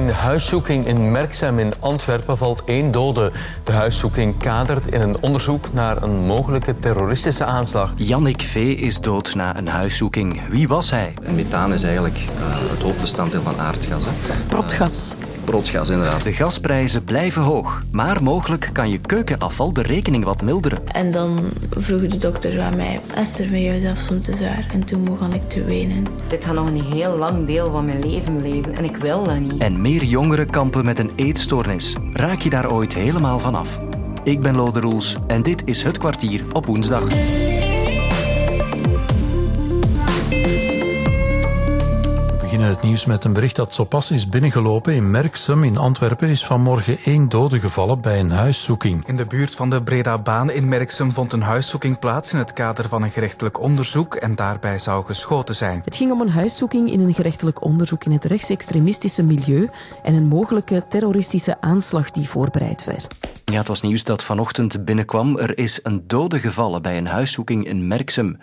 een huiszoeking in Merksem in Antwerpen valt één dode. De huiszoeking kadert in een onderzoek naar een mogelijke terroristische aanslag. Jannik V. is dood na een huiszoeking. Wie was hij? En methaan is eigenlijk uh, het hoofdbestanddeel van aardgas. Hè. Protgas. Broodgas, inderdaad. De gasprijzen blijven hoog, maar mogelijk kan je keukenafval de rekening wat milderen. En dan vroeg de dokter aan mij, Esther, met jou zelf soms te zwaar. En toen begon ik te wenen. Dit gaat nog een heel lang deel van mijn leven blijven en ik wil dat niet. En meer jongeren kampen met een eetstoornis. Raak je daar ooit helemaal vanaf? Ik ben Lode Roels en dit is Het Kwartier op woensdag. Beginnen het nieuws met een bericht dat zo pas is binnengelopen. In Merksem in Antwerpen is vanmorgen één dode gevallen bij een huiszoeking. In de buurt van de Breda-baan in Merksem vond een huiszoeking plaats in het kader van een gerechtelijk onderzoek en daarbij zou geschoten zijn. Het ging om een huiszoeking in een gerechtelijk onderzoek in het rechtsextremistische milieu en een mogelijke terroristische aanslag die voorbereid werd. Ja, het was nieuws dat vanochtend binnenkwam. Er is een dode gevallen bij een huiszoeking in Merksem.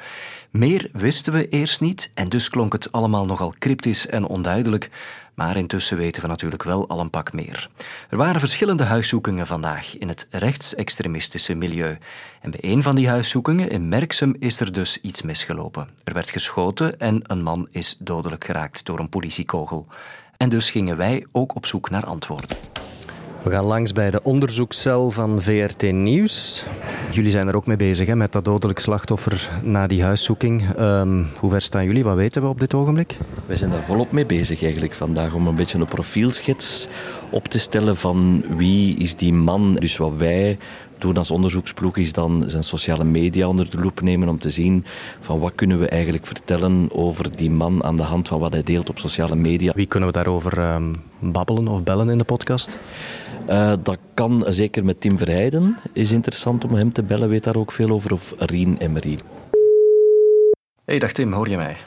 Meer wisten we eerst niet en dus klonk het allemaal nogal cryptisch en onduidelijk. Maar intussen weten we natuurlijk wel al een pak meer. Er waren verschillende huiszoekingen vandaag in het rechtsextremistische milieu. En bij een van die huiszoekingen in Merksem is er dus iets misgelopen. Er werd geschoten en een man is dodelijk geraakt door een politiekogel. En dus gingen wij ook op zoek naar antwoorden. We gaan langs bij de onderzoekscel van VRT Nieuws. Jullie zijn er ook mee bezig hè, met dat dodelijk slachtoffer na die huiszoeking. Um, hoe ver staan jullie? Wat weten we op dit ogenblik? Wij zijn daar volop mee bezig eigenlijk vandaag om een beetje een profielschets op te stellen van wie is die man. Dus wat wij doen als onderzoeksploeg is dan zijn sociale media onder de loep nemen om te zien van wat kunnen we eigenlijk vertellen over die man aan de hand van wat hij deelt op sociale media. Wie kunnen we daarover um, babbelen of bellen in de podcast? Uh, dat kan zeker met Tim Verheijden. Is interessant om hem te bellen, weet daar ook veel over. Of Rien Emery. Hey, dag Tim, hoor je mij?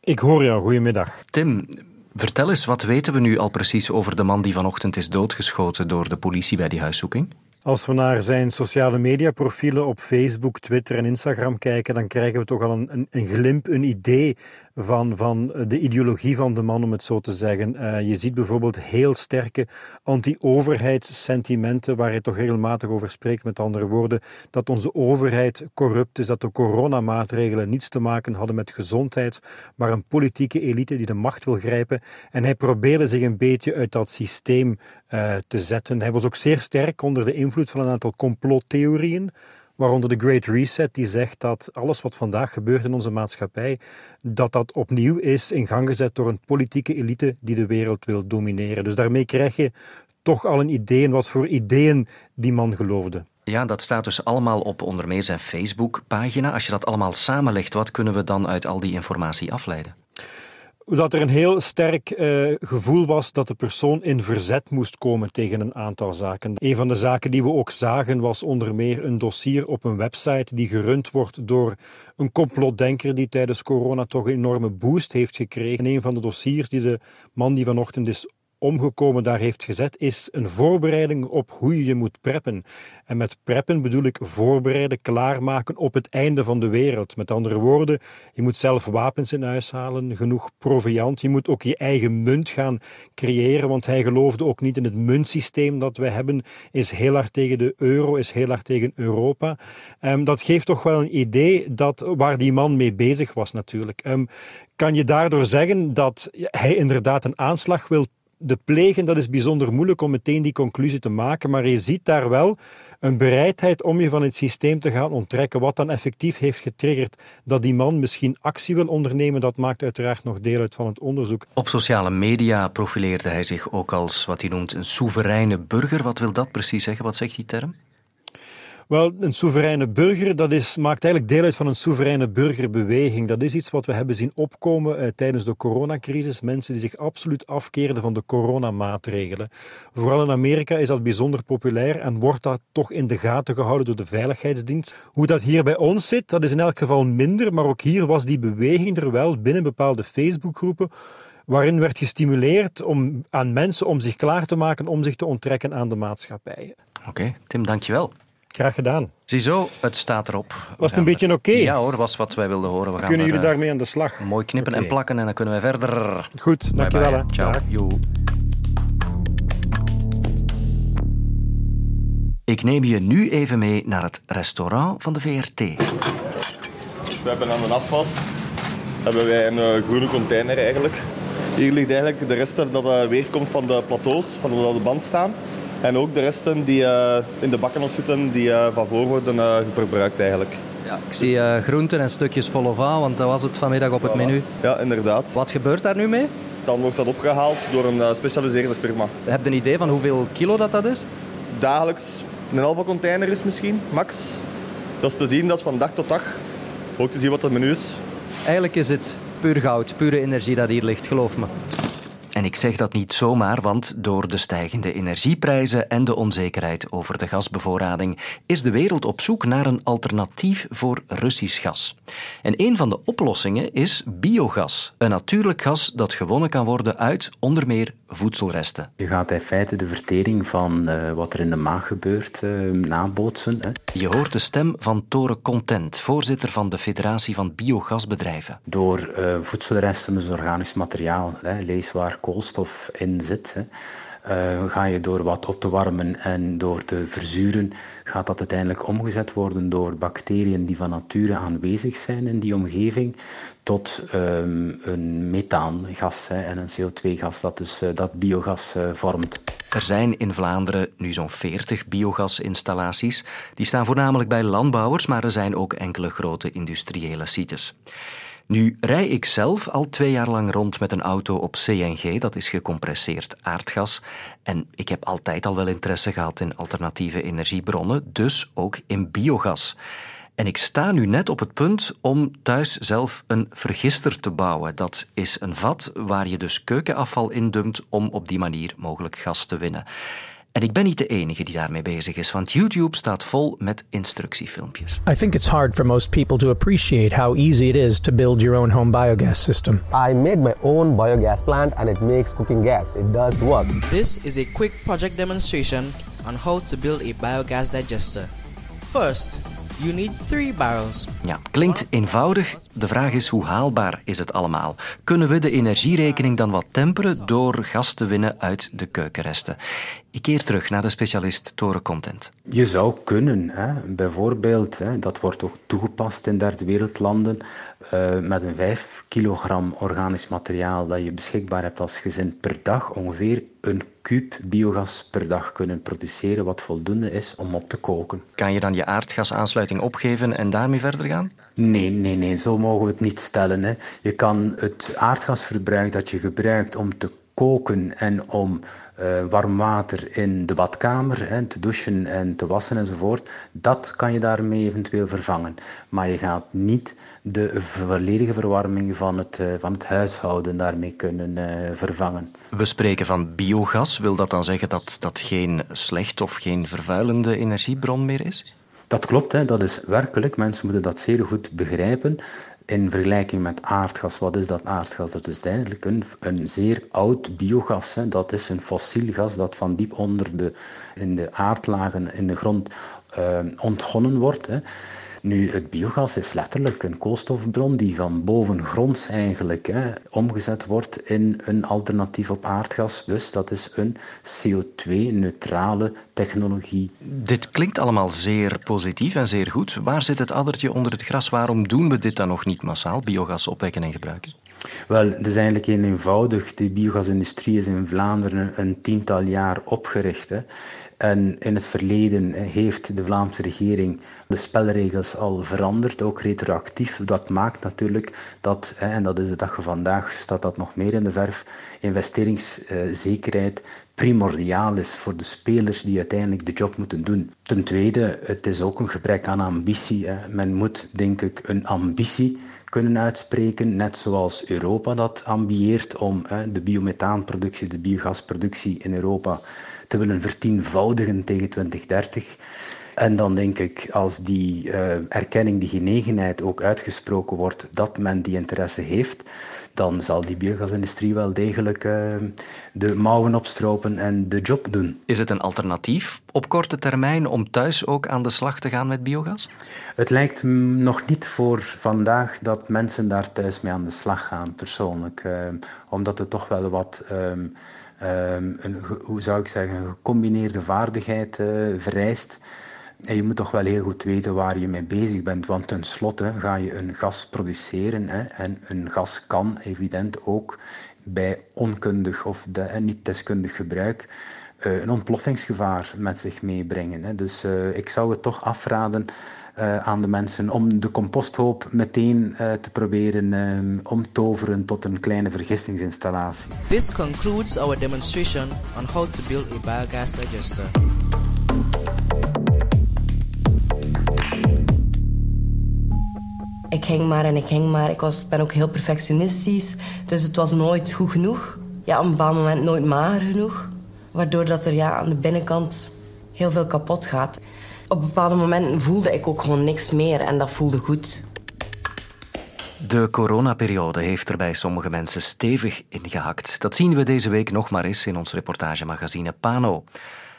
Ik hoor jou, goedemiddag. Tim, vertel eens, wat weten we nu al precies over de man die vanochtend is doodgeschoten door de politie bij die huiszoeking? Als we naar zijn sociale media profielen op Facebook, Twitter en Instagram kijken, dan krijgen we toch al een, een, een glimp, een idee van, van de ideologie van de man, om het zo te zeggen. Uh, je ziet bijvoorbeeld heel sterke anti-overheidssentimenten, waar hij toch regelmatig over spreekt. Met andere woorden, dat onze overheid corrupt is, dat de coronamaatregelen niets te maken hadden met gezondheid, maar een politieke elite die de macht wil grijpen. En hij probeerde zich een beetje uit dat systeem uh, te zetten. Hij was ook zeer sterk onder de invloed van een aantal complottheorieën. Waaronder de Great Reset, die zegt dat alles wat vandaag gebeurt in onze maatschappij, dat dat opnieuw is in gang gezet door een politieke elite die de wereld wil domineren. Dus daarmee krijg je toch al een idee wat voor ideeën die man geloofde. Ja, dat staat dus allemaal op onder meer zijn Facebook-pagina. Als je dat allemaal samenlegt, wat kunnen we dan uit al die informatie afleiden? Dat er een heel sterk uh, gevoel was dat de persoon in verzet moest komen tegen een aantal zaken. Een van de zaken die we ook zagen was onder meer een dossier op een website die gerund wordt door een complotdenker die tijdens corona toch een enorme boost heeft gekregen. Een van de dossiers die de man die vanochtend is omgekomen daar heeft gezet, is een voorbereiding op hoe je je moet preppen. En met preppen bedoel ik voorbereiden, klaarmaken op het einde van de wereld. Met andere woorden, je moet zelf wapens in huis halen, genoeg proviant. Je moet ook je eigen munt gaan creëren, want hij geloofde ook niet in het muntsysteem dat wij hebben. Is heel hard tegen de euro, is heel hard tegen Europa. Um, dat geeft toch wel een idee dat, waar die man mee bezig was natuurlijk. Um, kan je daardoor zeggen dat hij inderdaad een aanslag wil de plegen, dat is bijzonder moeilijk om meteen die conclusie te maken, maar je ziet daar wel een bereidheid om je van het systeem te gaan onttrekken. Wat dan effectief heeft getriggerd dat die man misschien actie wil ondernemen, dat maakt uiteraard nog deel uit van het onderzoek. Op sociale media profileerde hij zich ook als wat hij noemt een soevereine burger. Wat wil dat precies zeggen? Wat zegt die term? Wel, een soevereine burger, dat is, maakt eigenlijk deel uit van een soevereine burgerbeweging. Dat is iets wat we hebben zien opkomen eh, tijdens de coronacrisis. Mensen die zich absoluut afkeerden van de coronamaatregelen. Vooral in Amerika is dat bijzonder populair en wordt dat toch in de gaten gehouden door de Veiligheidsdienst. Hoe dat hier bij ons zit, dat is in elk geval minder, maar ook hier was die beweging er wel binnen bepaalde Facebookgroepen waarin werd gestimuleerd om, aan mensen om zich klaar te maken om zich te onttrekken aan de maatschappij. Oké, Tim, dankjewel. Graag gedaan. Ziezo, het staat erop. Was het een beetje oké? Ja hoor, was wat wij wilden horen. We gaan kunnen jullie eh, daarmee aan de slag? Mooi knippen en plakken en dan kunnen wij verder. Goed, dankjewel. Ciao. Yo. Ik neem je nu even mee naar het restaurant van de VRT. We hebben aan de afwas hebben wij een eh, groene container eigenlijk. Hier ligt eigenlijk de rest dat eh, weer komt van de plateaus, van de de band staan. En ook de resten die uh, in de bakken nog zitten, die van voor worden verbruikt eigenlijk. Ja, ik zie groenten en stukjes vol want dat was het vanmiddag op het menu. Ja, inderdaad. Wat gebeurt daar nu mee? Dan wordt dat opgehaald door een specialiseerde firma. Heb je een idee van hoeveel kilo dat, dat is? Dagelijks een halve container is misschien, max. Dat is te zien, dat is van dag tot dag. Ook te zien wat het menu is. Eigenlijk is het puur goud, pure energie dat hier ligt, geloof me. En ik zeg dat niet zomaar, want door de stijgende energieprijzen en de onzekerheid over de gasbevoorrading is de wereld op zoek naar een alternatief voor Russisch gas. En een van de oplossingen is biogas, een natuurlijk gas dat gewonnen kan worden uit onder meer voedselresten. Je gaat in feite de vertering van uh, wat er in de maag gebeurt uh, nabootsen. Hè. Je hoort de stem van Tore Content, voorzitter van de Federatie van Biogasbedrijven. Door uh, voedselresten, dus organisch materiaal, hè, koolstof in zit. Hè. Uh, ga je door wat op te warmen en door te verzuren, gaat dat uiteindelijk omgezet worden door bacteriën die van nature aanwezig zijn in die omgeving, tot um, een methaangas en een CO2-gas dat dus uh, dat biogas uh, vormt. Er zijn in Vlaanderen nu zo'n 40 biogasinstallaties. Die staan voornamelijk bij landbouwers, maar er zijn ook enkele grote industriële sites. Nu rij ik zelf al twee jaar lang rond met een auto op CNG, dat is gecompresseerd aardgas. En ik heb altijd al wel interesse gehad in alternatieve energiebronnen, dus ook in biogas. En ik sta nu net op het punt om thuis zelf een vergister te bouwen. Dat is een vat waar je dus keukenafval in dumpt om op die manier mogelijk gas te winnen. En ik ben niet de enige die daarmee bezig is, want YouTube staat vol met instructiefilmpjes. I think it's hard for most people to appreciate how easy it is to build your own home biogas system. I made my own biogas plant and it makes cooking gas. It does work. This is a quick project demonstration on how to build a biogas digester. First, You need three barrels. Ja, klinkt eenvoudig. De vraag is hoe haalbaar is het allemaal? Kunnen we de energierekening dan wat temperen door gas te winnen uit de keukenresten? Ik keer terug naar de specialist Toren Content. Je zou kunnen, hè, bijvoorbeeld, hè, dat wordt ook toegepast in derde wereldlanden, uh, met een 5 kilogram organisch materiaal dat je beschikbaar hebt als gezin per dag ongeveer een kuub biogas per dag kunnen produceren, wat voldoende is om op te koken. Kan je dan je aardgasaansluiting opgeven en daarmee verder gaan? Nee, nee, nee, zo mogen we het niet stellen. Hè. Je kan het aardgasverbruik dat je gebruikt om te koken en om uh, warm water in de badkamer hè, te douchen en te wassen enzovoort, dat kan je daarmee eventueel vervangen. Maar je gaat niet de volledige verwarming van het, uh, van het huishouden daarmee kunnen uh, vervangen. We spreken van biogas. Wil dat dan zeggen dat dat geen slecht of geen vervuilende energiebron meer is? Dat klopt, hè. dat is werkelijk. Mensen moeten dat zeer goed begrijpen in vergelijking met aardgas, wat is dat aardgas? Dat is eigenlijk een, een zeer oud biogas. Hè. Dat is een fossiel gas dat van diep onder de, in de aardlagen in de grond uh, ontgonnen wordt. Hè. Nu, het biogas is letterlijk een koolstofbron die van bovengronds eigenlijk hè, omgezet wordt in een alternatief op aardgas. Dus dat is een CO2-neutrale technologie. Dit klinkt allemaal zeer positief en zeer goed. Waar zit het addertje onder het gras? Waarom doen we dit dan nog niet massaal, biogas opwekken en gebruiken? Wel, het is eigenlijk heel eenvoudig. De biogasindustrie is in Vlaanderen een tiental jaar opgericht. Hè. En in het verleden heeft de Vlaamse regering de spelregels al veranderd, ook retroactief. Dat maakt natuurlijk dat, en dat is de dag van vandaag, staat dat nog meer in de verf, investeringszekerheid primordiaal is voor de spelers die uiteindelijk de job moeten doen. Ten tweede, het is ook een gebrek aan ambitie. Men moet, denk ik, een ambitie kunnen uitspreken, net zoals Europa dat ambieert om de biomethaanproductie, de biogasproductie in Europa te willen vertienvoudigen tegen 2030. En dan denk ik, als die uh, erkenning, die genegenheid ook uitgesproken wordt dat men die interesse heeft, dan zal die biogasindustrie wel degelijk uh, de mouwen opstropen en de job doen. Is het een alternatief op korte termijn om thuis ook aan de slag te gaan met biogas? Het lijkt nog niet voor vandaag dat mensen daar thuis mee aan de slag gaan, persoonlijk. Uh, omdat het toch wel wat. Um, um, een, hoe zou ik zeggen, een gecombineerde vaardigheid uh, vereist. Je moet toch wel heel goed weten waar je mee bezig bent, want tenslotte ga je een gas produceren hè, en een gas kan evident ook bij onkundig of de, niet deskundig gebruik uh, een ontploffingsgevaar met zich meebrengen. Hè. Dus uh, ik zou het toch afraden uh, aan de mensen om de composthoop meteen te proberen omtoveren tot een kleine vergistingsinstallatie. This concludes our demonstration on how to build a biogas digester. Ik ging maar en ik ging maar. Ik was, ben ook heel perfectionistisch. Dus het was nooit goed genoeg. Ja, op een bepaald moment nooit mager genoeg. Waardoor dat er ja, aan de binnenkant heel veel kapot gaat. Op bepaalde momenten voelde ik ook gewoon niks meer. En dat voelde goed. De coronaperiode heeft er bij sommige mensen stevig ingehakt. Dat zien we deze week nog maar eens in ons reportagemagazine Pano.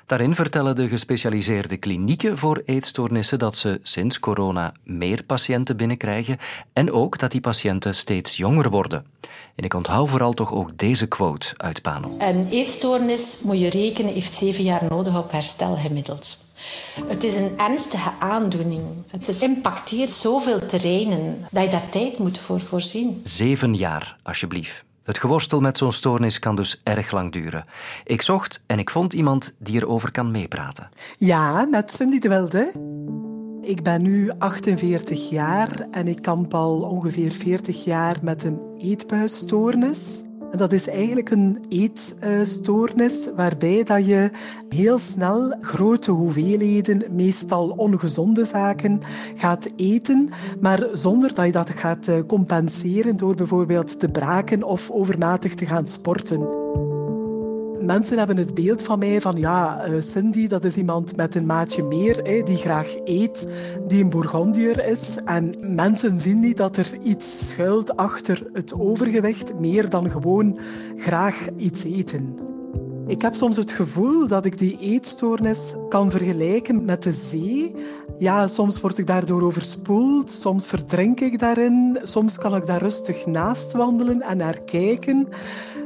Daarin vertellen de gespecialiseerde klinieken voor eetstoornissen dat ze sinds corona meer patiënten binnenkrijgen en ook dat die patiënten steeds jonger worden. En ik onthoud vooral toch ook deze quote uit Pano. Een eetstoornis, moet je rekenen, heeft zeven jaar nodig op herstel gemiddeld. Het is een ernstige aandoening. Het impacteert zoveel terreinen dat je daar tijd moet voor voorzien. Zeven jaar, alsjeblieft. Het geworstel met zo'n stoornis kan dus erg lang duren. Ik zocht en ik vond iemand die erover kan meepraten. Ja, met Cindy de Wilde. Ik ben nu 48 jaar en ik kamp al ongeveer 40 jaar met een eetbuisstoornis. Dat is eigenlijk een eetstoornis waarbij dat je heel snel grote hoeveelheden, meestal ongezonde zaken, gaat eten, maar zonder dat je dat gaat eh, compenseren door bijvoorbeeld te braken of overmatig te gaan sporten. Mensen hebben het beeld van mij van ja, eh, Cindy, dat is iemand met een maatje meer, die graag eet, die een Bourgondier is. En mensen zien niet dat er iets schuilt achter het overgewicht, meer dan gewoon graag iets eten. Ik heb soms het gevoel dat ik die eetstoornis kan vergelijken met de zee. Ja, soms word ik daardoor overspoeld, soms verdrink ik daarin, soms kan ik daar rustig naast wandelen en naar kijken.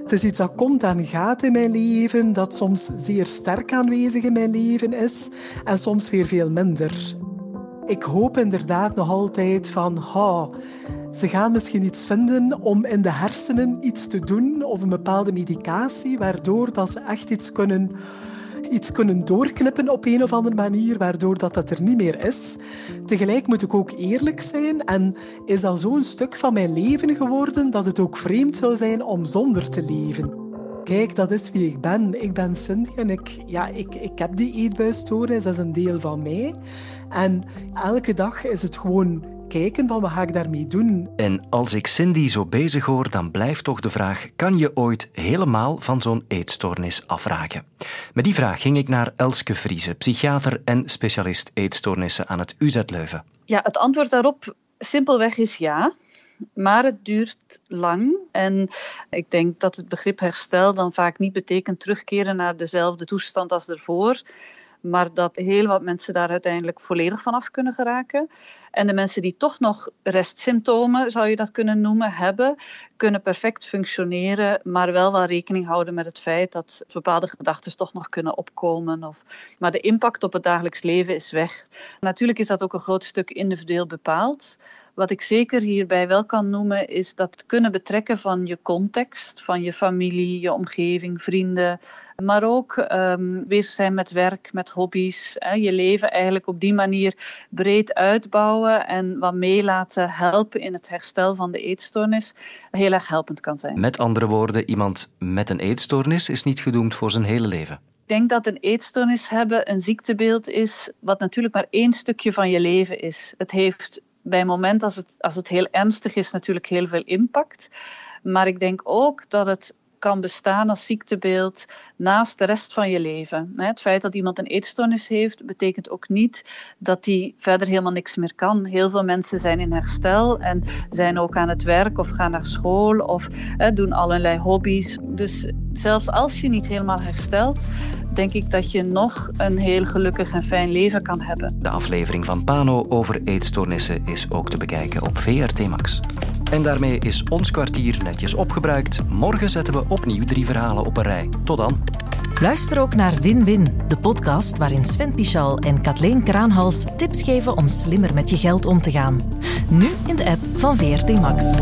Het is iets dat komt en gaat in mijn leven, dat soms zeer sterk aanwezig in mijn leven is en soms weer veel minder. Ik hoop inderdaad nog altijd van, oh, ze gaan misschien iets vinden om in de hersenen iets te doen of een bepaalde medicatie, waardoor dat ze echt iets kunnen, iets kunnen doorknippen op een of andere manier, waardoor dat, dat er niet meer is. Tegelijk moet ik ook eerlijk zijn en is al zo'n stuk van mijn leven geworden dat het ook vreemd zou zijn om zonder te leven. Kijk, dat is wie ik ben. Ik ben Cindy en ik, ja, ik, ik heb die eetbuisstoornis, dat is een deel van mij. En elke dag is het gewoon kijken van wat ga ik daarmee doen. En als ik Cindy zo bezig hoor, dan blijft toch de vraag: kan je ooit helemaal van zo'n eetstoornis afraken? Met die vraag ging ik naar Elske Vriese, psychiater en specialist eetstoornissen aan het UZ Leuven. Ja, het antwoord daarop simpelweg is ja. Maar het duurt lang. En ik denk dat het begrip herstel dan vaak niet betekent terugkeren naar dezelfde toestand als ervoor. Maar dat heel wat mensen daar uiteindelijk volledig van af kunnen geraken. En de mensen die toch nog restsymptomen, zou je dat kunnen noemen, hebben, kunnen perfect functioneren, maar wel wel rekening houden met het feit dat bepaalde gedachten toch nog kunnen opkomen. Of, maar de impact op het dagelijks leven is weg. Natuurlijk is dat ook een groot stuk individueel bepaald. Wat ik zeker hierbij wel kan noemen, is dat kunnen betrekken van je context, van je familie, je omgeving, vrienden, maar ook um, bezig zijn met werk, met hobby's, hè, je leven eigenlijk op die manier breed uitbouwen en wat mee laten helpen in het herstel van de eetstoornis, heel erg helpend kan zijn. Met andere woorden, iemand met een eetstoornis is niet gedoemd voor zijn hele leven. Ik denk dat een eetstoornis hebben een ziektebeeld is wat natuurlijk maar één stukje van je leven is. Het heeft bij een moment als het, als het heel ernstig is natuurlijk heel veel impact. Maar ik denk ook dat het kan bestaan als ziektebeeld naast de rest van je leven. Het feit dat iemand een eetstoornis heeft, betekent ook niet dat hij verder helemaal niks meer kan. Heel veel mensen zijn in herstel en zijn ook aan het werk of gaan naar school of doen allerlei hobby's. Dus zelfs als je niet helemaal herstelt, denk ik dat je nog een heel gelukkig en fijn leven kan hebben. De aflevering van Pano over eetstoornissen is ook te bekijken op VRT Max. En daarmee is ons kwartier netjes opgebruikt. Morgen zetten we opnieuw drie verhalen op een rij. Tot dan. Luister ook naar Win-Win, de podcast waarin Sven Pichal en Kathleen Kraanhals tips geven om slimmer met je geld om te gaan. Nu in de app van VRT Max.